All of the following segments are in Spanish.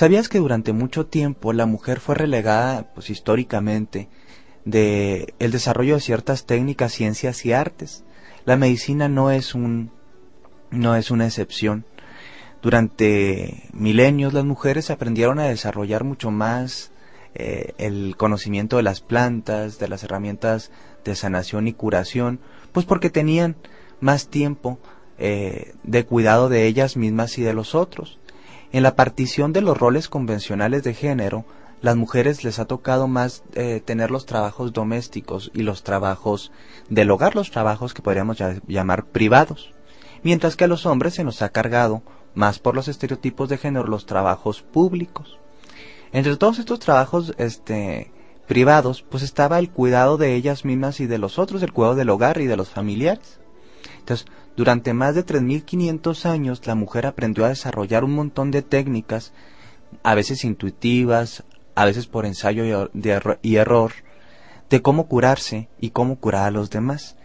¿Sabías que durante mucho tiempo la mujer fue relegada, pues históricamente, de el desarrollo de ciertas técnicas, ciencias y artes? La medicina no es un no es una excepción. Durante milenios las mujeres aprendieron a desarrollar mucho más eh, el conocimiento de las plantas, de las herramientas de sanación y curación, pues porque tenían más tiempo eh, de cuidado de ellas mismas y de los otros. En la partición de los roles convencionales de género, las mujeres les ha tocado más eh, tener los trabajos domésticos y los trabajos del hogar, los trabajos que podríamos llamar privados, mientras que a los hombres se nos ha cargado más por los estereotipos de género los trabajos públicos. Entre todos estos trabajos este, privados, pues estaba el cuidado de ellas mismas y de los otros, el cuidado del hogar y de los familiares. Entonces, durante más de 3.500 años la mujer aprendió a desarrollar un montón de técnicas, a veces intuitivas, a veces por ensayo y, error, de cómo curarse y cómo curar a los demás,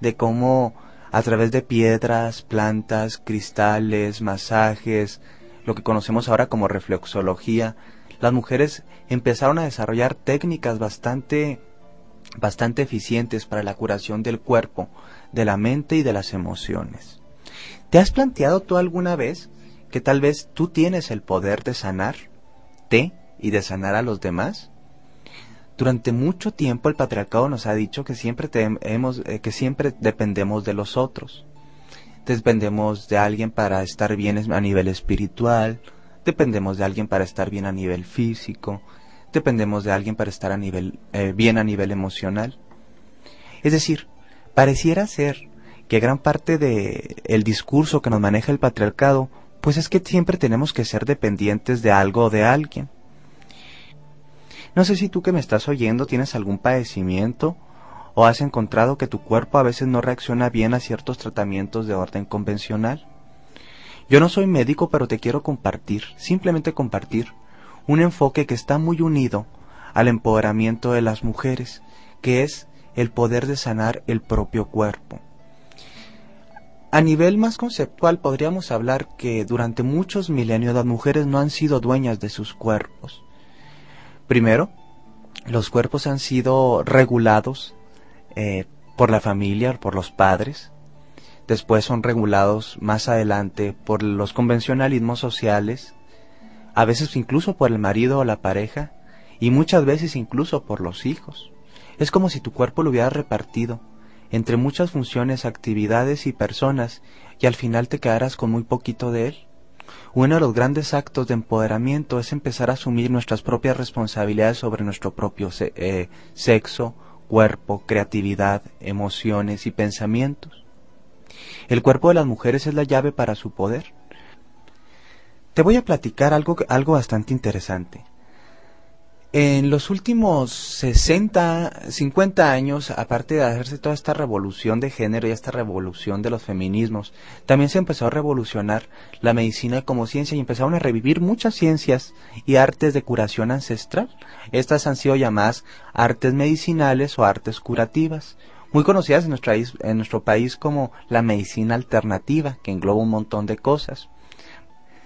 de cómo a través de piedras, plantas, cristales, masajes, lo que conocemos ahora como reflexología, las mujeres empezaron a desarrollar técnicas bastante bastante eficientes para la curación del cuerpo, de la mente y de las emociones. ¿Te has planteado tú alguna vez que tal vez tú tienes el poder de sanar te y de sanar a los demás? Durante mucho tiempo el patriarcado nos ha dicho que siempre, eh, que siempre dependemos de los otros. Dependemos de alguien para estar bien a nivel espiritual, dependemos de alguien para estar bien a nivel físico, dependemos de alguien para estar a nivel, eh, bien a nivel emocional. Es decir, pareciera ser que gran parte de el discurso que nos maneja el patriarcado, pues es que siempre tenemos que ser dependientes de algo o de alguien. No sé si tú que me estás oyendo tienes algún padecimiento o has encontrado que tu cuerpo a veces no reacciona bien a ciertos tratamientos de orden convencional. Yo no soy médico, pero te quiero compartir, simplemente compartir, un enfoque que está muy unido al empoderamiento de las mujeres, que es el poder de sanar el propio cuerpo. A nivel más conceptual podríamos hablar que durante muchos milenios las mujeres no han sido dueñas de sus cuerpos. Primero, los cuerpos han sido regulados eh, por la familia, por los padres. Después son regulados más adelante por los convencionalismos sociales, a veces incluso por el marido o la pareja, y muchas veces incluso por los hijos. Es como si tu cuerpo lo hubieras repartido entre muchas funciones, actividades y personas y al final te quedaras con muy poquito de él. Uno de los grandes actos de empoderamiento es empezar a asumir nuestras propias responsabilidades sobre nuestro propio eh, sexo, cuerpo, creatividad, emociones y pensamientos. El cuerpo de las mujeres es la llave para su poder. Te voy a platicar algo, algo bastante interesante. En los últimos 60, 50 años, aparte de hacerse toda esta revolución de género y esta revolución de los feminismos, también se empezó a revolucionar la medicina como ciencia y empezaron a revivir muchas ciencias y artes de curación ancestral. Estas han sido llamadas artes medicinales o artes curativas, muy conocidas en nuestro país, como la medicina alternativa, que engloba un montón de cosas.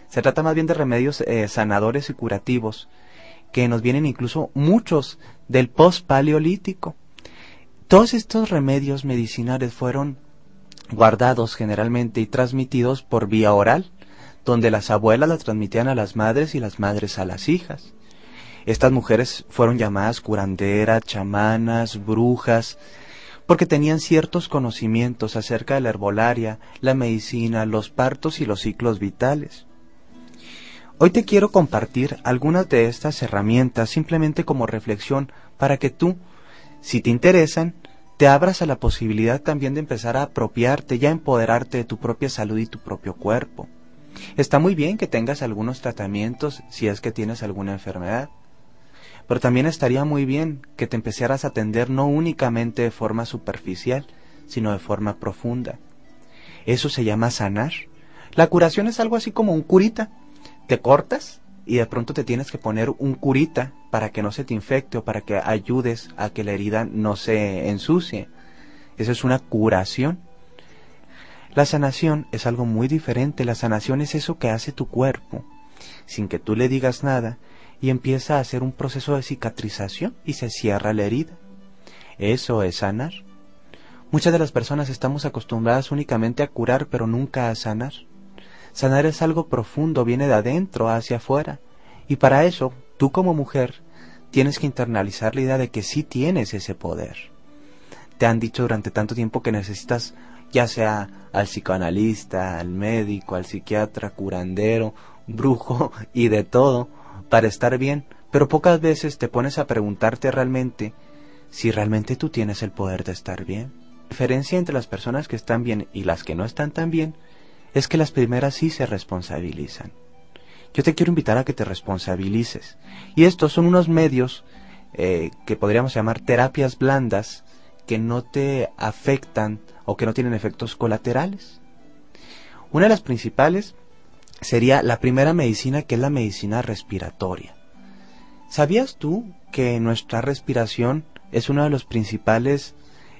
Se trata más bien de remedios eh, sanadores y curativos que nos vienen incluso muchos del post-paleolítico. Todos estos remedios medicinales fueron guardados generalmente y transmitidos por vía oral, donde las abuelas las transmitían a las madres y las madres a las hijas. Estas mujeres fueron llamadas curanderas, chamanas, brujas, porque tenían ciertos conocimientos acerca de la herbolaria, la medicina, los partos y los ciclos vitales. Hoy te quiero compartir algunas de estas herramientas simplemente como reflexión para que tú, si te interesan, te abras a la posibilidad también de empezar a apropiarte y a empoderarte de tu propia salud y tu propio cuerpo. Está muy bien que tengas algunos tratamientos si es que tienes alguna enfermedad, pero también estaría muy bien que te empezaras a atender no únicamente de forma superficial, sino de forma profunda. Eso se llama sanar. La curación es algo así como un curita te cortas y de pronto te tienes que poner un curita para que no se te infecte o para que ayudes a que la herida no se ensucie. Eso es una curación. La sanación es algo muy diferente. La sanación es eso que hace tu cuerpo sin que tú le digas nada y empieza a hacer un proceso de cicatrización y se cierra la herida. Eso es sanar. Muchas de las personas estamos acostumbradas únicamente a curar pero nunca a sanar. Sanar es algo profundo, viene de adentro hacia afuera. Y para eso, tú como mujer, tienes que internalizar la idea de que sí tienes ese poder. Te han dicho durante tanto tiempo que necesitas ya sea al psicoanalista, al médico, al psiquiatra, curandero, brujo y de todo para estar bien, pero pocas veces te pones a preguntarte realmente si realmente tú tienes el poder de estar bien. La diferencia entre las personas que están bien y las que no están tan bien es que las primeras sí se responsabilizan. Yo te quiero invitar a que te responsabilices. Y estos son unos medios eh, que podríamos llamar terapias blandas que no te afectan o que no tienen efectos colaterales. Una de las principales sería la primera medicina que es la medicina respiratoria. ¿Sabías tú que nuestra respiración es uno de los principales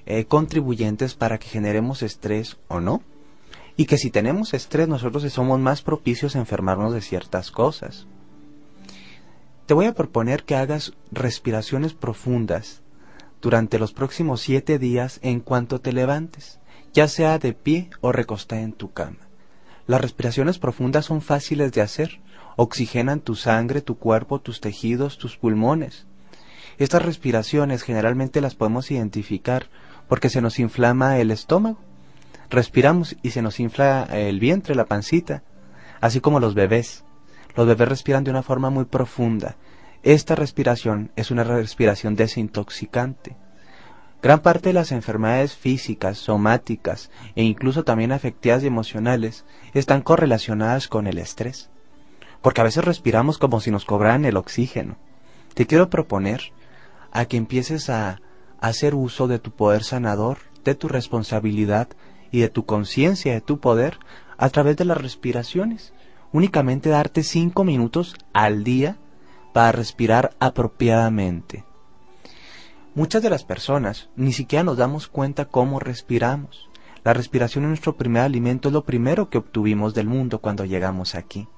eh, contribuyentes para que generemos estrés o no? Y que si tenemos estrés nosotros somos más propicios a enfermarnos de ciertas cosas. Te voy a proponer que hagas respiraciones profundas durante los próximos siete días en cuanto te levantes, ya sea de pie o recostada en tu cama. Las respiraciones profundas son fáciles de hacer, oxigenan tu sangre, tu cuerpo, tus tejidos, tus pulmones. Estas respiraciones generalmente las podemos identificar porque se nos inflama el estómago respiramos y se nos infla el vientre, la pancita, así como los bebés. Los bebés respiran de una forma muy profunda. Esta respiración es una respiración desintoxicante. Gran parte de las enfermedades físicas, somáticas e incluso también afectivas y emocionales están correlacionadas con el estrés. Porque a veces respiramos como si nos cobraran el oxígeno. Te quiero proponer a que empieces a hacer uso de tu poder sanador, de tu responsabilidad y de tu conciencia, de tu poder, a través de las respiraciones. Únicamente darte cinco minutos al día para respirar apropiadamente. Muchas de las personas ni siquiera nos damos cuenta cómo respiramos. La respiración es nuestro primer alimento, es lo primero que obtuvimos del mundo cuando llegamos aquí.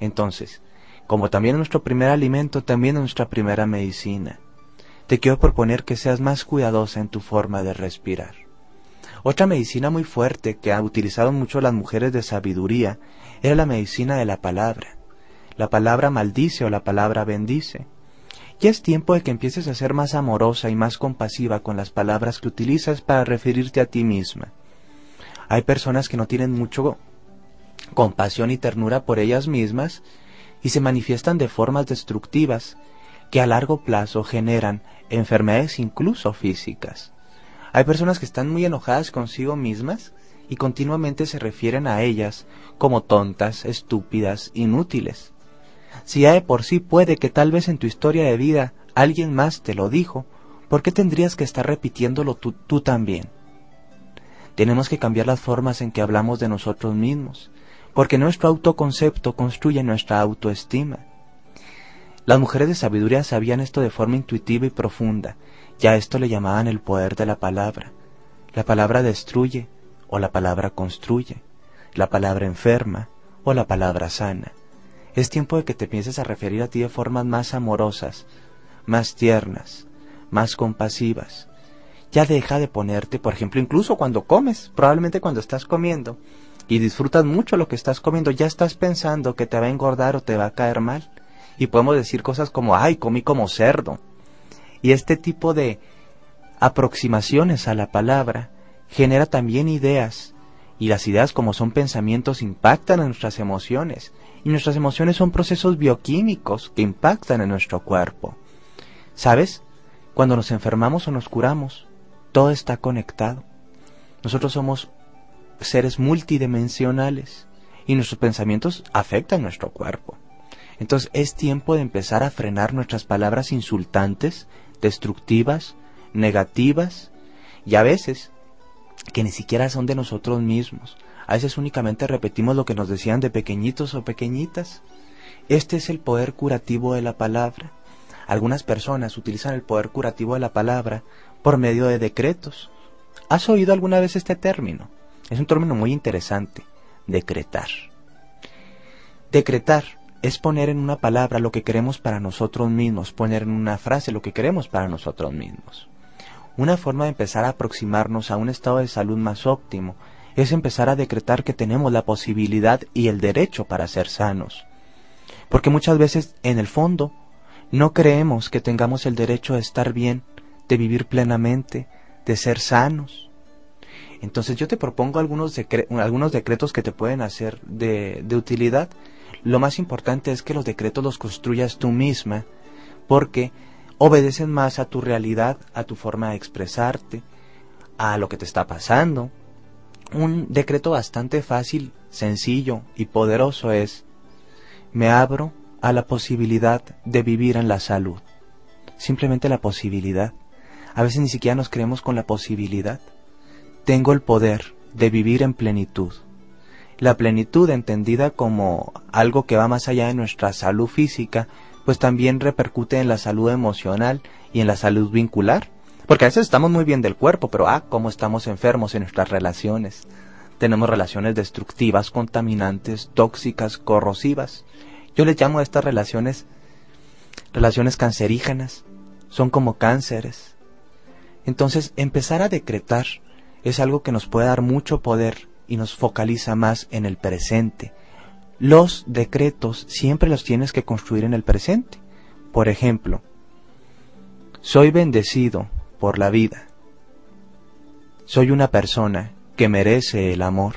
Entonces, como también es nuestro primer alimento, también es nuestra primera medicina. Te quiero proponer que seas más cuidadosa en tu forma de respirar. Otra medicina muy fuerte que han utilizado mucho las mujeres de sabiduría era la medicina de la palabra. La palabra maldice o la palabra bendice. Ya es tiempo de que empieces a ser más amorosa y más compasiva con las palabras que utilizas para referirte a ti misma. Hay personas que no tienen mucho compasión y ternura por ellas mismas y se manifiestan de formas destructivas que a largo plazo generan enfermedades incluso físicas. Hay personas que están muy enojadas consigo mismas y continuamente se refieren a ellas como tontas, estúpidas, inútiles. Si ya de por sí puede que tal vez en tu historia de vida alguien más te lo dijo, ¿por qué tendrías que estar repitiéndolo tú, tú también? Tenemos que cambiar las formas en que hablamos de nosotros mismos, porque nuestro autoconcepto construye nuestra autoestima. Las mujeres de sabiduría sabían esto de forma intuitiva y profunda, ya esto le llamaban el poder de la palabra. La palabra destruye o la palabra construye, la palabra enferma o la palabra sana. Es tiempo de que te pienses a referir a ti de formas más amorosas, más tiernas, más compasivas. Ya deja de ponerte, por ejemplo, incluso cuando comes, probablemente cuando estás comiendo y disfrutas mucho lo que estás comiendo, ya estás pensando que te va a engordar o te va a caer mal. Y podemos decir cosas como, ay, comí como cerdo, y este tipo de aproximaciones a la palabra genera también ideas Y las ideas como son pensamientos impactan en nuestras emociones. Y nuestras emociones son procesos bioquímicos que impactan en nuestro cuerpo. ¿Sabes? Cuando nos enfermamos o nos curamos, todo está conectado. Nosotros somos seres multidimensionales y nuestros pensamientos afectan nuestro cuerpo. Entonces es tiempo de empezar a frenar nuestras palabras insultantes, destructivas, negativas y a veces que ni siquiera son de nosotros mismos. A veces únicamente repetimos lo que nos decían de pequeñitos o pequeñitas. Este es el poder curativo de la palabra. Algunas personas utilizan el poder curativo de la palabra por medio de decretos. ¿Has oído alguna vez este término? Es un término muy interesante. Decretar. Decretar es poner en una palabra lo que queremos para nosotros mismos, poner en una frase lo que queremos para nosotros mismos. Una forma de empezar a aproximarnos a un estado de salud más óptimo es empezar a decretar que tenemos la posibilidad y el derecho para ser sanos. Porque muchas veces, en el fondo, no creemos que tengamos el derecho de estar bien, de vivir plenamente, de ser sanos. Entonces yo te propongo algunos, algunos decretos que te pueden hacer de, de utilidad lo más importante es que los decretos los construyas tú misma, porque obedecen más a tu realidad, a tu forma de expresarte, a lo que te está pasando. Un decreto bastante fácil, sencillo y poderoso es, me abro a la posibilidad de vivir en la salud. Simplemente la posibilidad. A veces ni siquiera nos creemos con la posibilidad. Tengo el poder de vivir en plenitud. La plenitud entendida como algo que va más allá de nuestra salud física, pues también repercute en la salud emocional y en la salud vincular. Porque a veces estamos muy bien del cuerpo, pero ah, cómo estamos enfermos en nuestras relaciones. Tenemos relaciones destructivas, contaminantes, tóxicas, corrosivas. Yo les llamo a estas relaciones relaciones cancerígenas. Son como cánceres. Entonces, empezar a decretar es algo que nos puede dar mucho poder y nos focaliza más en el presente. Los decretos siempre los tienes que construir en el presente. Por ejemplo, soy bendecido por la vida. Soy una persona que merece el amor.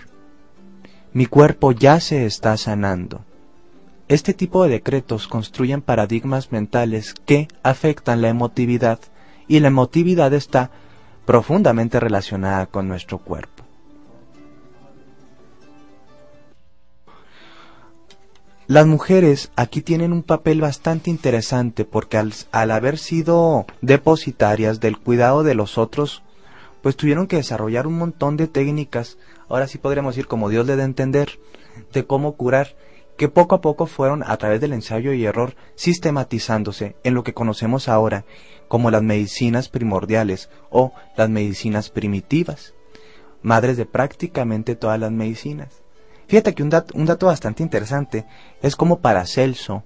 Mi cuerpo ya se está sanando. Este tipo de decretos construyen paradigmas mentales que afectan la emotividad y la emotividad está profundamente relacionada con nuestro cuerpo. Las mujeres aquí tienen un papel bastante interesante porque al, haber sido depositarias del cuidado de los otros, pues tuvieron que desarrollar un montón de técnicas, ahora sí podríamos decir como Dios le da a entender, de cómo curar, que poco a poco fueron a través del ensayo y error sistematizándose en lo que conocemos ahora como las medicinas primordiales o las medicinas primitivas, madres de prácticamente todas las medicinas. Fíjate que un dato, bastante interesante es como Paracelso,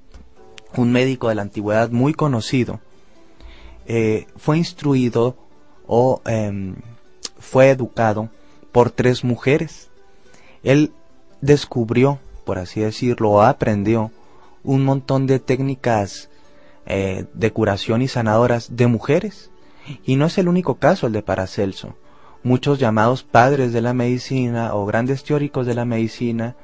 un médico de la antigüedad muy conocido, eh, fue instruido o em, fue educado por tres mujeres. Él descubrió, por así decirlo, aprendió un montón de técnicas eh, de curación y sanadoras de mujeres. Y no es el único caso el de Paracelso muchos llamados padres de la medicina o grandes teóricos de la medicina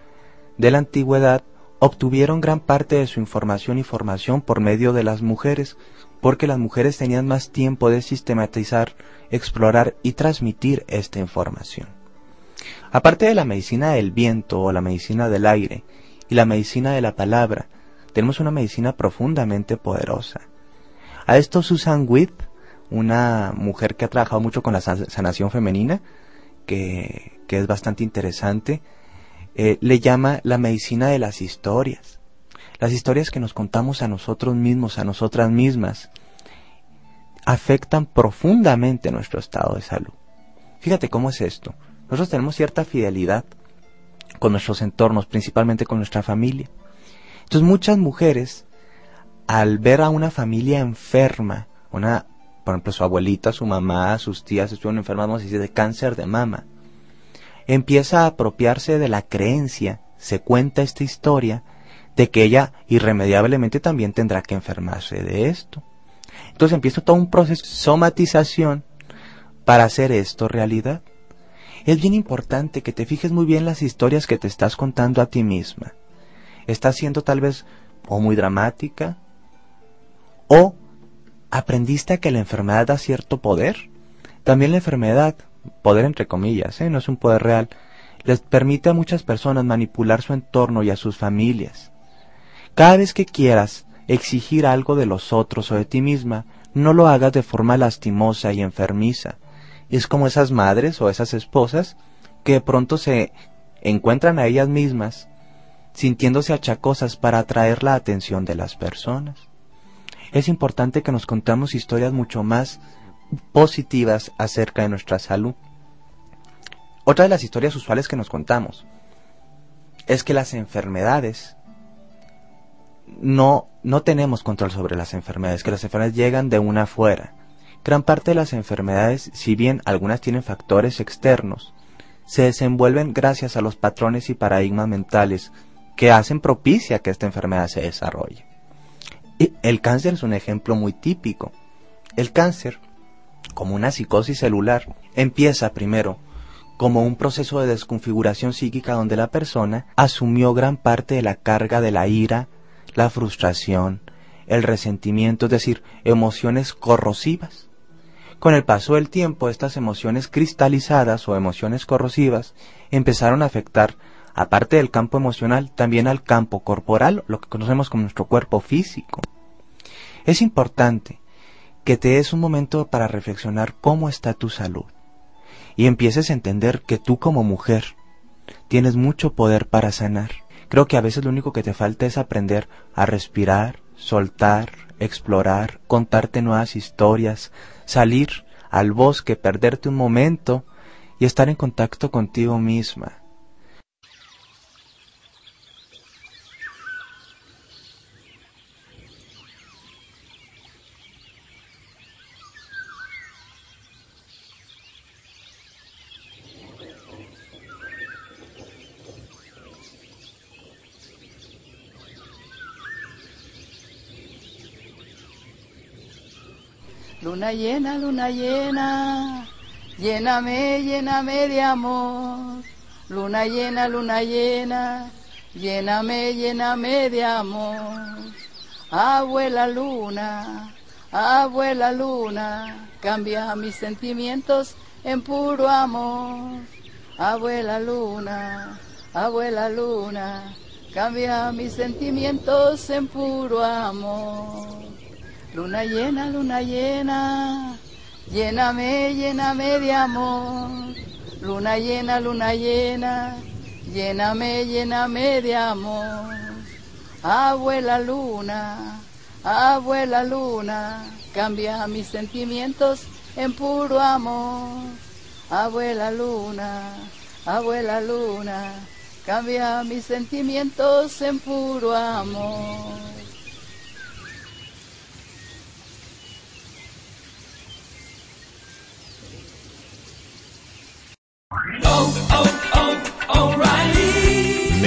de la antigüedad obtuvieron gran parte de su información y formación por medio de las mujeres, porque las mujeres tenían más tiempo de sistematizar, explorar y transmitir esta información. Aparte de la medicina del viento o la medicina del aire y la medicina de la palabra, tenemos una medicina profundamente poderosa. A esto Susan Witt una mujer que ha trabajado mucho con la sanación femenina, que, que es bastante interesante, eh, le llama la medicina de las historias. Las historias que nos contamos a nosotros mismos, a nosotras mismas, afectan profundamente nuestro estado de salud. Fíjate cómo es esto. Nosotros tenemos cierta fidelidad con nuestros entornos, principalmente con nuestra familia. Entonces muchas mujeres, al ver a una familia enferma, una por ejemplo, su abuelita, su mamá, sus tías estuvieron enfermas, vamos a de cáncer de mama. Empieza a apropiarse de la creencia, se cuenta esta historia, de que ella irremediablemente también tendrá que enfermarse de esto. Entonces empieza todo un proceso de somatización para hacer esto realidad. es bien importante que te fijes muy bien las historias que te estás contando a ti misma. Estás siendo tal vez o muy dramática o aprendiste a que la enfermedad da cierto poder. También la enfermedad, poder entre comillas, ¿eh? no es un poder real, les permite a muchas personas manipular su entorno y a sus familias. Cada vez que quieras exigir algo de los otros o de ti misma, no lo hagas de forma lastimosa y enfermiza. Es como esas madres o esas esposas que de pronto se encuentran a ellas mismas sintiéndose achacosas para atraer la atención de las personas. Es importante que nos contamos historias mucho más positivas acerca de nuestra salud. Otra de las historias usuales que nos contamos es que las enfermedades no, no tenemos control sobre las enfermedades, que las enfermedades llegan de una afuera. Gran parte de las enfermedades, si bien algunas tienen factores externos, se desenvuelven gracias a los patrones y paradigmas mentales que hacen propicia que esta enfermedad se desarrolle. El cáncer es un ejemplo muy típico. El cáncer, como una psicosis celular, empieza primero como un proceso de desconfiguración psíquica donde la persona asumió gran parte de la carga de la ira, la frustración, el resentimiento, es decir, emociones corrosivas. Con el paso del tiempo, estas emociones cristalizadas o emociones corrosivas empezaron a afectar, aparte del campo emocional, también al campo corporal, lo que conocemos como nuestro cuerpo físico. Es importante que te des un momento para reflexionar cómo está tu salud y empieces a entender que tú como mujer tienes mucho poder para sanar Creo que a veces lo único que te falta es aprender a respirar, soltar, explorar, contarte nuevas historias, salir al bosque, perderte un momento y estar en contacto contigo misma. Luna llena, luna llena, lléname, lléname de amor. Luna llena, luna llena, lléname, lléname de amor. Abuela luna, abuela luna, cambia mis sentimientos en puro amor. Abuela luna, abuela luna, cambia mis sentimientos en puro amor. Luna llena, luna llena, lléname, lléname de amor. Luna llena, luna llena, lléname, lléname de amor. Abuela luna, abuela luna, cambia mis sentimientos en puro amor. Abuela luna, abuela luna, cambia mis sentimientos en puro amor.